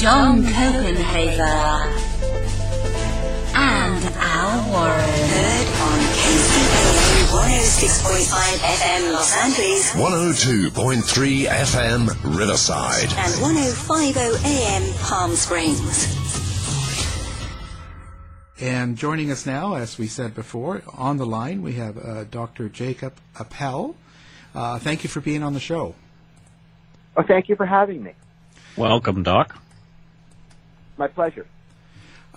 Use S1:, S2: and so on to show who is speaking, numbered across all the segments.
S1: John Copenhaver, and Al Warren. Heard on KCAA 106.5 FM Los Angeles
S2: 102.3 FM Riverside.
S1: and 105.0 AM Palm Springs.
S3: And joining us now, as we said before, on the line, we have uh, Dr. Jacob Appel. Uh, thank you for being on the show.
S4: Oh, thank you for having me.
S5: Welcome, Doc.
S4: My pleasure.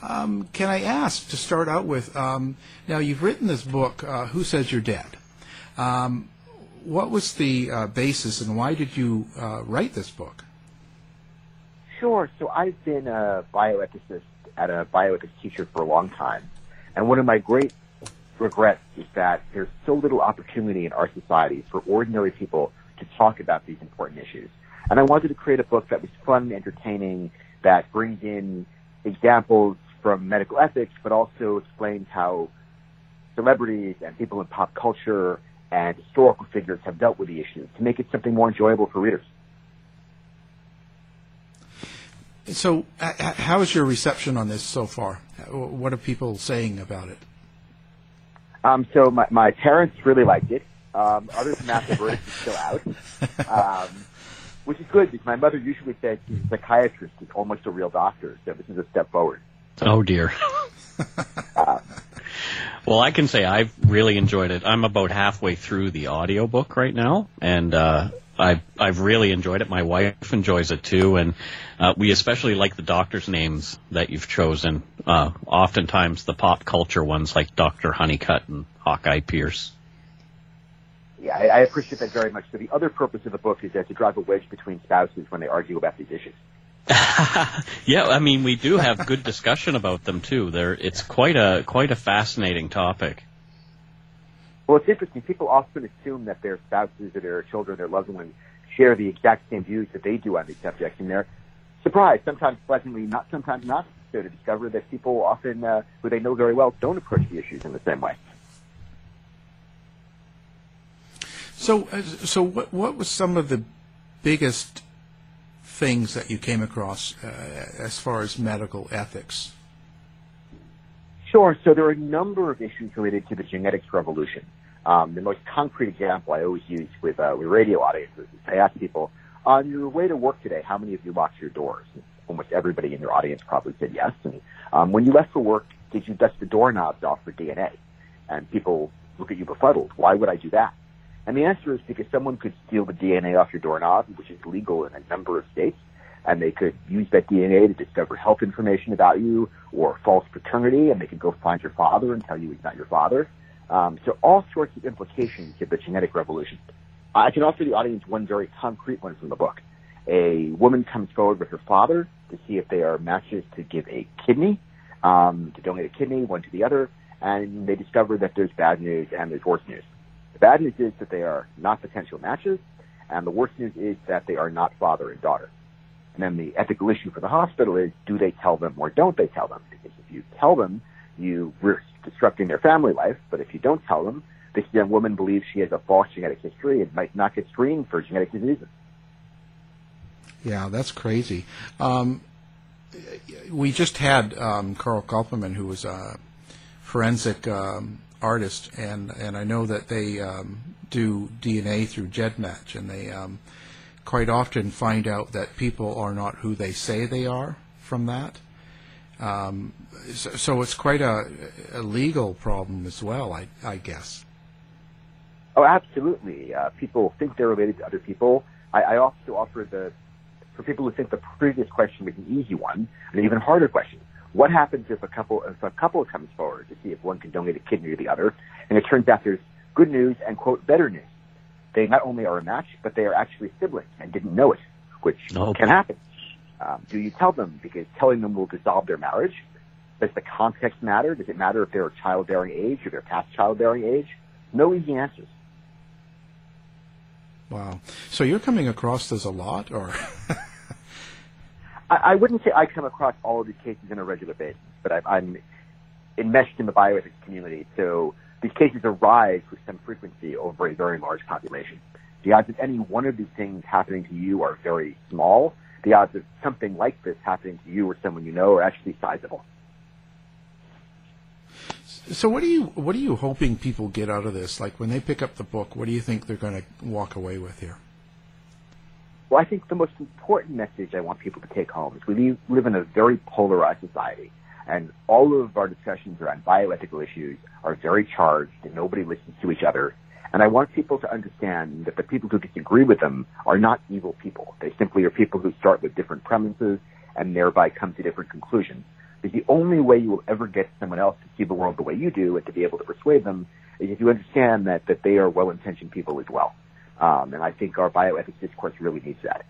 S3: Um, can I ask to start out with? Um, now, you've written this book, uh, "Who Says You're Dead." Um, what was the uh, basis, and why did you uh, write this book?
S4: Sure. So I've been a bioethicist at a bioethics teacher for a long time, and one of my great regrets is that there's so little opportunity in our society for ordinary people to talk about these important issues. And I wanted to create a book that was fun and entertaining, that brings in examples from medical ethics, but also explains how celebrities and people in pop culture and historical figures have dealt with the issues to make it something more enjoyable for readers.
S3: So, uh, how is your reception on this so far? What are people saying about it?
S4: Um, so my, my parents really liked it. Um, other than that, the verdict is still out, um, which is good because my mother usually says she's a psychiatrist, she's almost a real doctor. So this is a step forward.
S5: Oh dear.
S4: Uh,
S5: well, I can say I've really enjoyed it. I'm about halfway through the audiobook right now, and uh, I've I've really enjoyed it. My wife enjoys it too, and uh, we especially like the doctors' names that you've chosen. Uh, oftentimes, the pop culture ones like Doctor Hunnicutt and Hawkeye Pierce.
S4: Yeah, I, I appreciate that very much. So the other purpose of the book is that to drive a wedge between spouses when they argue about these issues.
S5: yeah, I mean, we do have good discussion about them too. There, it's quite a quite a fascinating topic.
S4: Well, it's interesting. People often assume that their spouses or their children, their loved ones, share the exact same views that they do on these subjects, and they're surprised, sometimes pleasantly, not sometimes not, so to discover that people often, uh, who they know very well, don't approach the issues in the same way.
S3: So, uh, so what, what was some of the biggest things that you came across uh, as far as medical ethics?
S4: Sure. So there are a number of issues related to the genetics revolution. Um, the most concrete example I always use with, uh, with radio audiences is I ask people, on your way to work today, how many of you locked your doors? Almost everybody in your audience probably said yes. And um, when you left for work, did you dust the doorknobs off for DNA? And people look at you befuddled. Why would I do that? And the answer is because someone could steal the DNA off your doorknob, which is legal in a number of states, and they could use that DNA to discover health information about you or false paternity, and they could go find your father and tell you he's not your father. Um, so all sorts of implications of the genetic revolution. I can offer the audience one very concrete one from the book. A woman comes forward with her father to see if they are matches to give a kidney, um, to donate a kidney, one to the other, and they discover that there's bad news and there's worse news. Bad news is that they are not potential matches, and the worst news is that they are not father and daughter. And then the ethical issue for the hospital is, do they tell them or don't they tell them? Because if you tell them, you risk disrupting their family life, but if you don't tell them, this young woman believes she has a false genetic history and might not get screened for genetic diseases.
S3: Yeah, that's crazy. Um, we just had um, Carl Koppelman, who was a forensic um, artist, and, and I know that they um, do DNA through GEDmatch, and they um, quite often find out that people are not who they say they are from that. Um, so, so, it's quite a, a, legal problem as well, I, I guess.
S4: Oh, absolutely. Uh, people think they're related to other people. I, I also offer the, for people who think the previous question was an easy one, an even harder question. What happens if a couple, if a couple comes forward to see if one can donate a kidney to the other, and it turns out there's good news and quote better news? They not only are a match, but they are actually siblings and didn't know it, which
S5: oh.
S4: can happen. Um, do you tell them because telling them will dissolve their marriage? Does the context matter? Does it matter if they're childbearing age or they're past childbearing age? No easy answers.
S3: Wow. So you're coming across this a lot, or?
S4: I, I wouldn't say I come across all of these cases on a regular basis, but I, I'm enmeshed in the bioethics community, so these cases arise with some frequency over a very large population. The odds of any one of these things happening to you are very small. The odds of something like this happening to you or someone you know are actually sizable.
S3: So what are you what are you hoping people get out of this? Like when they pick up the book, what do you think they're going to walk away with here?
S4: Well, I think the most important message I want people to take home is we live in a very polarized society, and all of our discussions around bioethical issues are very charged, and nobody listens to each other. And I want people to understand that the people who disagree with them are not evil people. They simply are people who start with different premises and thereby come to different conclusions. Because the only way you will ever get someone else to see the world the way you do and to be able to persuade them is if you understand that, that they are well-intentioned people as well. Um, and I think our bioethics discourse really needs that.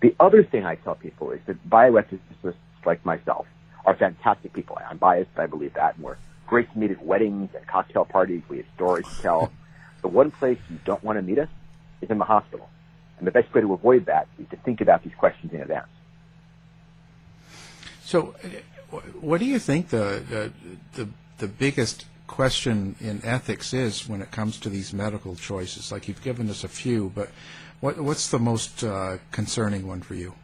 S4: The other thing I tell people is that bioethicists like myself are fantastic people. I'm biased, but I believe that, and we're great to meet at weddings and cocktail parties. We have stories to tell. the one place you don't want to meet us is in the hospital. And the best way to avoid that is to think about these questions in advance.
S3: So, what do you think the the the, the biggest question in ethics is when it comes to these medical choices? Like you've given us a few, but what, what's the most uh, concerning one for you?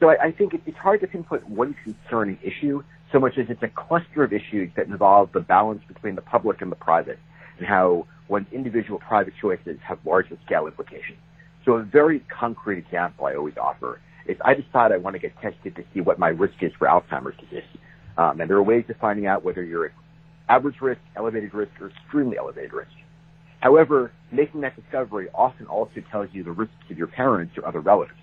S4: So I, I think it, it's hard to pinpoint one concerning issue so much as it's a cluster of issues that involve the balance between the public and the private and how one's individual private choices have larger scale implications. So a very concrete example I always offer is I decide I want to get tested to see what my risk is for Alzheimer's disease. Um, and there are ways of finding out whether you're at average risk, elevated risk, or extremely elevated risk. However, making that discovery often also tells you the risks of your parents or other relatives.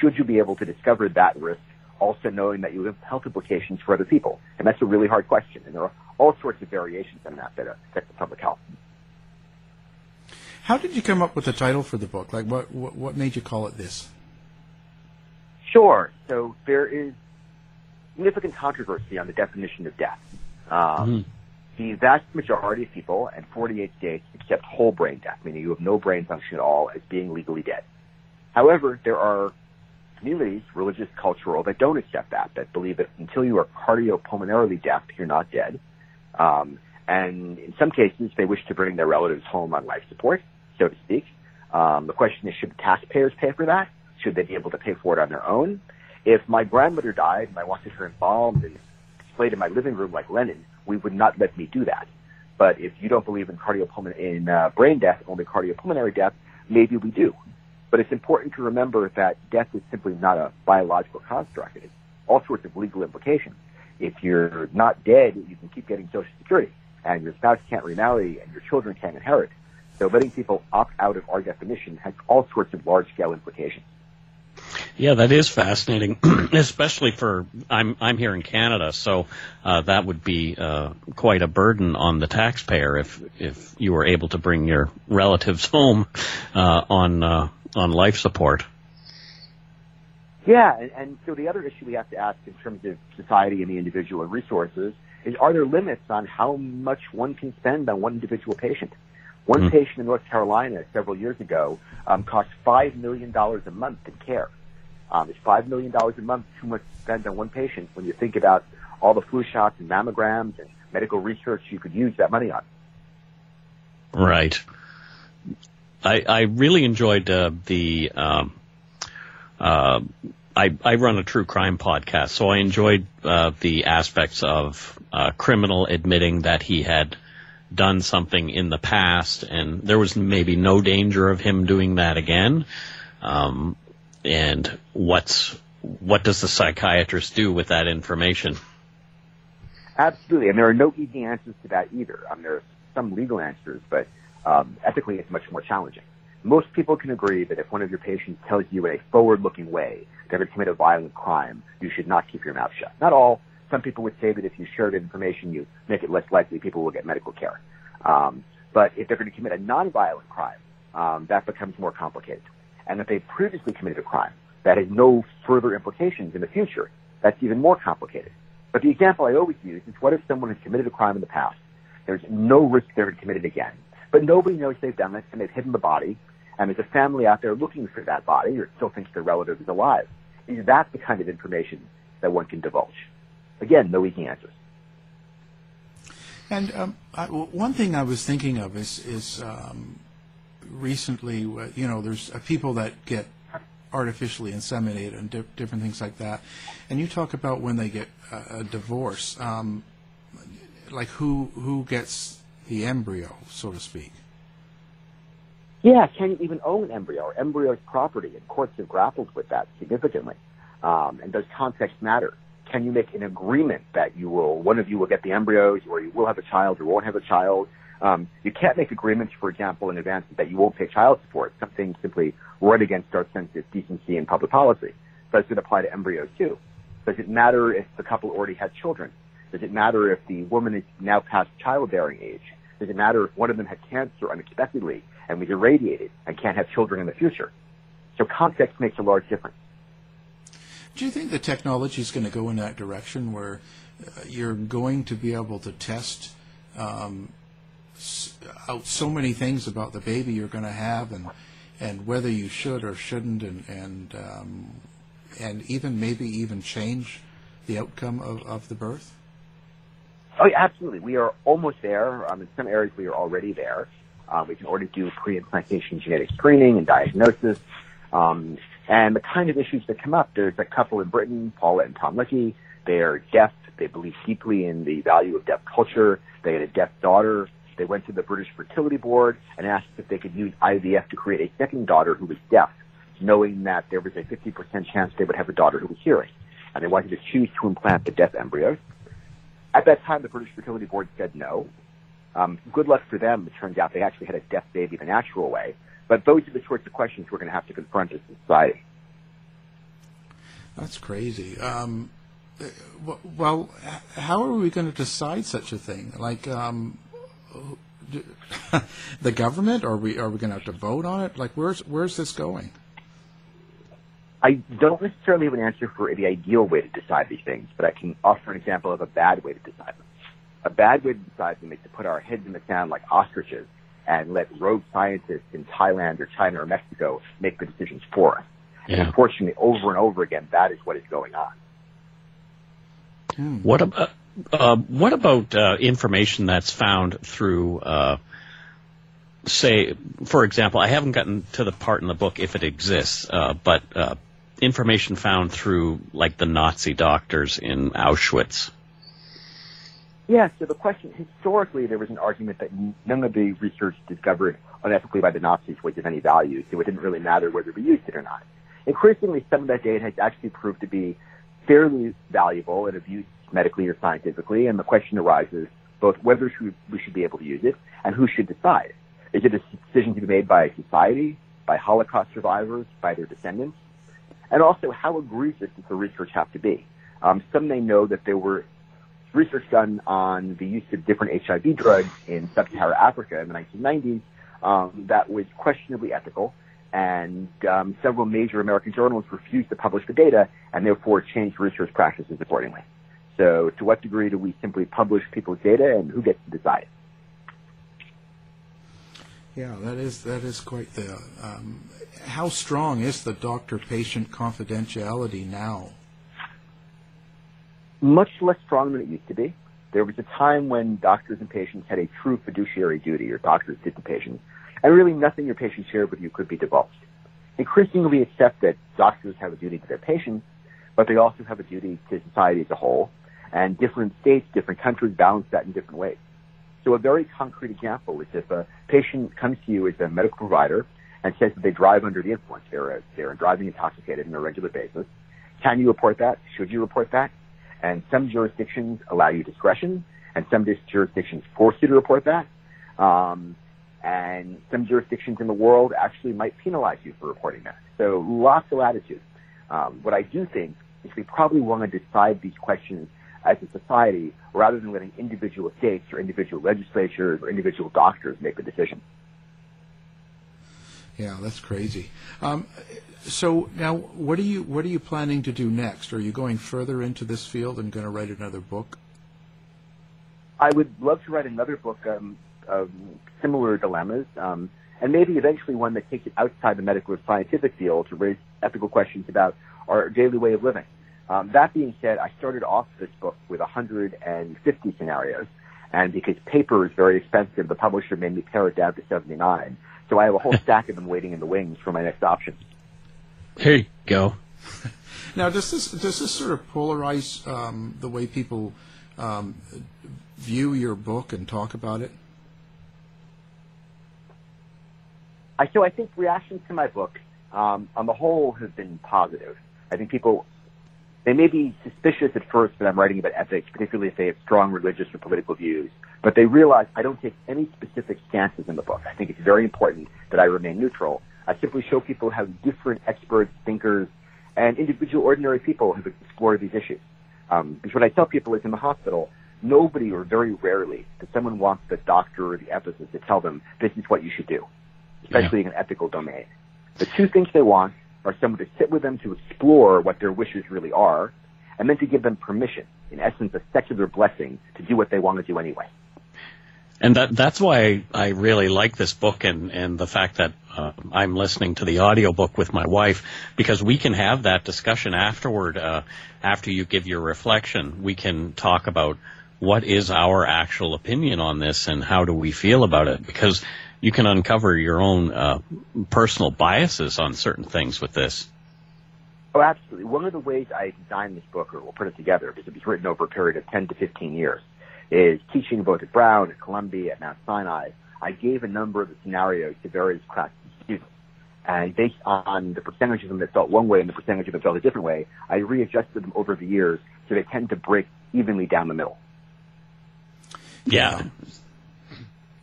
S4: Should you be able to discover that risk, also knowing that you have health implications for other people? And that's a really hard question. And there are all sorts of variations on that that affect the public health.
S3: How did you come up with the title for the book? Like, what, what, what made you call it this?
S4: Sure. So there is significant controversy on the definition of death. Um, The vast majority of people in 48 states accept whole brain death, meaning you have no brain function at all, as being legally dead. However, there are communities, religious, cultural, that don't accept that, that believe that until you are cardiopulmonarily deaf, you're not dead. Um, and in some cases, they wish to bring their relatives home on life support, so to speak. Um, the question is, should taxpayers pay for that? Should they be able to pay for it on their own? If my grandmother died and I wanted her embalmed and displayed in my living room like Lenin, we would not let me do that. But if you don't believe in cardiopulmonary, in uh, brain death, only cardiopulmonary death, maybe we do. But it's important to remember that death is simply not a biological construct. It has all sorts of legal implications. If you're not dead, you can keep getting Social Security, and your spouse can't remarry, and your children can't inherit. So letting people opt out of our definition has all sorts of large-scale implications.
S5: Yeah, that is fascinating, especially for I'm I'm here in Canada, so uh, that would be uh, quite a burden on the taxpayer if if you were able to bring your relatives home uh, on uh, on life support.
S4: Yeah, and, and so the other issue we have to ask in terms of society and the individual and resources is are there limits on how much one can spend on one individual patient? One patient in North Carolina several years ago um, cost $5 million a month in care. Um, is $5 million a month too much to spend on one patient when you think about all the flu shots and mammograms and medical research you could use that money on?
S5: Right. I I really enjoyed uh, the. Um, uh, I I run a true crime podcast, so I enjoyed uh, the aspects of uh, criminal admitting that he had done something in the past, and there was maybe no danger of him doing that again. Um, and what's what does the psychiatrist do with that information?
S4: Absolutely, and there are no easy answers to that either. Um, there are some legal answers, but um, ethically it's much more challenging. Most people can agree that if one of your patients tells you in a forward-looking way they're going to commit a violent crime, you should not keep your mouth shut. Not all. Some people would say that if you share that information, you make it less likely people will get medical care. Um, but if they're going to commit a non-violent crime, um, that becomes more complicated. And if they previously committed a crime that has no further implications in the future, that's even more complicated. But the example I always use is what if someone has committed a crime in the past? There's no risk they're going to commit it again. But nobody knows they've done it and they've hidden the body and there's a family out there looking for that body or still thinks their relative is alive. Is that the kind of information that one can divulge? Again, no easy answers.
S3: And um, I, one thing I was thinking of is, is um, recently, uh, you know, there's uh, people that get artificially inseminated and di- different things like that. And you talk about when they get a, divorce, um, like who who gets the embryo, so to speak.
S4: Yeah, can you even own embryo or embryo is property? And courts have grappled with that significantly. Um, and does context matter? Can you make an agreement that you will, one of you will get the embryos, or you will have a child, or won't have a child? Um, you can't make agreements, for example, in advance that you won't pay child support. Something simply right against our sense of decency and public policy. Does it apply to embryos too? Does it matter if the couple already had children? Does it matter if the woman is now past childbearing age? Does it matter if one of them had cancer unexpectedly and was irradiated and can't have children in the future? So context makes a large difference.
S3: Do you think the technology is going to go in that direction where uh, you're going to be able to test um, out so many things about the baby you're going to have and and whether you should or shouldn't and and um, and even maybe even change the outcome of, of the birth?
S4: Oh, yeah, absolutely. We are almost there. Um, in some areas, we are already there. Um, we can already do pre-implantation genetic screening and diagnosis. Um, and the kind of issues that come up, there's a couple in Britain, Paula and Tom Lichy. They are deaf. They believe deeply in the value of deaf culture. They had a deaf daughter. They went to the British Fertility Board and asked if they could use IVF to create a second daughter who was deaf, knowing that there was a 50% chance they would have a daughter who was hearing. And they wanted to choose to implant the deaf embryos. At that time, the British Fertility Board said no. Um, good luck for them. It turns out they actually had a deaf baby the natural way. But those are the sorts of questions we're going to have to confront as a society.
S3: That's crazy. Um, uh, well, how are we going to decide such a thing? Like, um, the government? Or are we are we going to have to vote on it? Like, where's where's this going?
S4: I don't necessarily have an answer for the ideal way to decide these things, but I can offer an example of a bad way to decide them. A bad way to decide them is to put our heads in the sand like ostriches and let rogue scientists in Thailand or China or Mexico make the decisions for us. And unfortunately, over and over again, that is what is going on.
S5: What about uh, what about uh, information that's found through, uh, say, for example, I haven't gotten to the part in the book if it exists, uh, but uh, information found through like the Nazi doctors in Auschwitz.
S4: Yeah, so the question, historically, there was an argument that none of the research discovered unethically by the Nazis was of any value, so it didn't really matter whether we used it or not. Increasingly, some of that data has actually proved to be fairly valuable and of use medically or scientifically, and the question arises both whether we should be able to use it and who should decide. Is it a decision to be made by society, by Holocaust survivors, by their descendants? And also, how egregious does the research have to be? Um, some may know that there were research done on the use of different HIV drugs in sub-Saharan Africa in the 1990s um, that was questionably ethical, and um, several major American journals refused to publish the data and therefore changed research practices accordingly. So, to what degree do we simply publish people's data, and who gets to decide?
S3: Yeah, that is that is quite the. Um, how strong is the doctor-patient confidentiality now?
S4: much less strong than it used to be. There was a time when doctors and patients had a true fiduciary duty, or doctors did to patients, and really nothing your patient shared with you could be divulged. Increasingly, we accept that doctors have a duty to their patients, but they also have a duty to society as a whole, and different states, different countries balance that in different ways. So a very concrete example is if a patient comes to you as a medical provider and says that they drive under the influence, they're, they're driving intoxicated on a regular basis, can you report that? Should you report that? And some jurisdictions allow you discretion, and some jurisdictions force you to report that. Um, and some jurisdictions in the world actually might penalize you for reporting that. So lots of latitude. Um, what I do think is we probably want to decide these questions as a society rather than letting individual states or individual legislatures or individual doctors make the decision.
S3: Yeah, that's crazy. Um, so now, what are you what are you planning to do next? Are you going further into this field and going to write another book?
S4: I would love to write another book um, of similar dilemmas, um, and maybe eventually one that takes it outside the medical or scientific field to raise ethical questions about our daily way of living. Um, that being said, I started off this book with 150 scenarios, and because paper is very expensive, the publisher made me pare it down to 79. So I have a whole stack of them waiting in the wings for my next option.
S5: Here you go.
S3: Now, does this does this sort of polarize um, the way people um, view your book and talk about it?
S4: I, so I think reactions to my book, um, on the whole, have been positive. I think people, they may be suspicious at first that I'm writing about ethics, particularly if they have strong religious or political views, but they realize I don't take any specific stances in the book. I think it's very important that I remain neutral. I simply show people how different experts, thinkers, and individual ordinary people have explored these issues. Um, because what I tell people is in the hospital, nobody or very rarely does someone want the doctor or the ethicist to tell them this is what you should do, especially in an ethical domain. The two things they want are someone to sit with them to explore what their wishes really are, and then to give them permission, in essence, a secular blessing to do what they want to do anyway.
S5: And that that's why I really like this book and, and the fact that uh, I'm listening to the audiobook with my wife because we can have that discussion afterward uh, after you give your reflection. We can talk about what is our actual opinion on this and how do we feel about it? Because you can uncover your own uh, personal biases on certain things with this.
S4: Oh, absolutely. One of the ways I designed this book, or will put it together, because it was written over a period of 10 to 15 years, is teaching both at Brown, at Columbia, at Mount Sinai. I gave a number of the scenarios to various classes of students. And based on the percentage of them that felt one way and the percentage of them that felt a different way, I readjusted them over the years so they tend to break evenly down the middle.
S5: Yeah.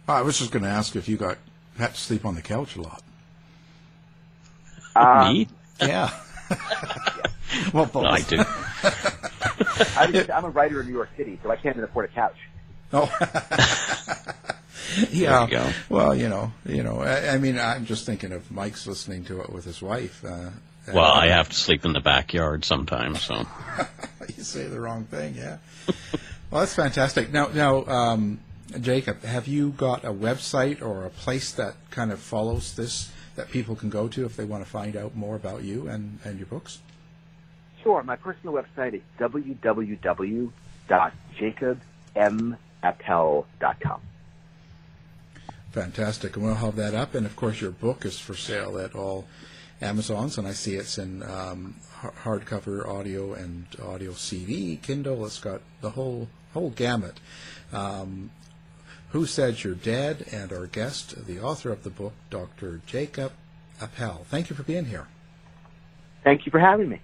S3: I was just going to ask if you got had to sleep on the couch a lot.
S4: Um,
S5: Me?
S3: Yeah. well, both.
S5: No, I do.
S4: I'm, I'm a writer in New York City, so I can't even afford a couch.
S3: Oh. yeah.
S5: There you go.
S3: Well, you know, you know. I, I mean, I'm just thinking of Mike's listening to it with his wife. Uh,
S5: Well, I have to sleep in the backyard sometimes, so.
S3: you say the wrong thing, yeah. well, that's fantastic. Now, now, um, Jacob, have you got a website or a place that kind of follows this that people can go to if they want to find out more about you and, and your books?
S4: Sure. My personal website is www.jacobappel.com.
S3: Fantastic. And we'll have that up. And of course, your book is for sale at all Amazons, and I see it's in um, hardcover, audio, and audio CD, Kindle. It's got the whole whole gamut. Um, who said you're dead? And our guest, the author of the book, Dr. Jacob Appel. Thank you for being here.
S4: Thank you for having me.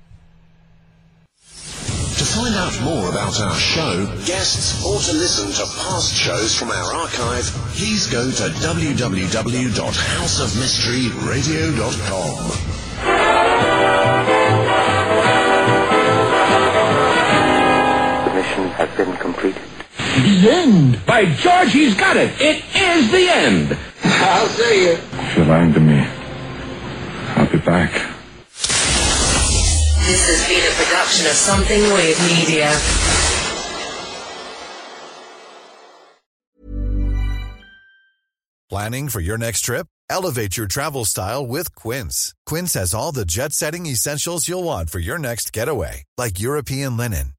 S2: To find out more about our show, guests, or to listen to past shows from our archive, please go to www.houseofmysteryradio.com.
S6: The mission has been completed.
S7: The end. By George, he's got it. It is the end. I'll see you.
S8: If you're lying to me, I'll be back.
S9: This has been a production of Something Weird Media.
S10: Planning for your next trip? Elevate your travel style with Quince. Quince has all the jet setting essentials you'll want for your next getaway, like European linen,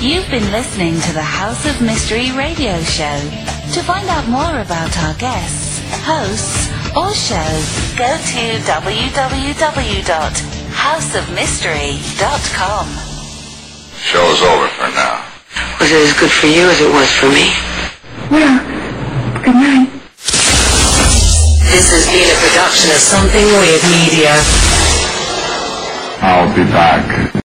S1: You've been listening to the House of Mystery radio show. To find out more about our guests, hosts, or shows, go to www.houseofmystery.com.
S8: Show's over for now.
S9: Was it as good for you as it was for me?
S1: Well, good night.
S9: This has been a production of Something Weird Media.
S8: I'll be back.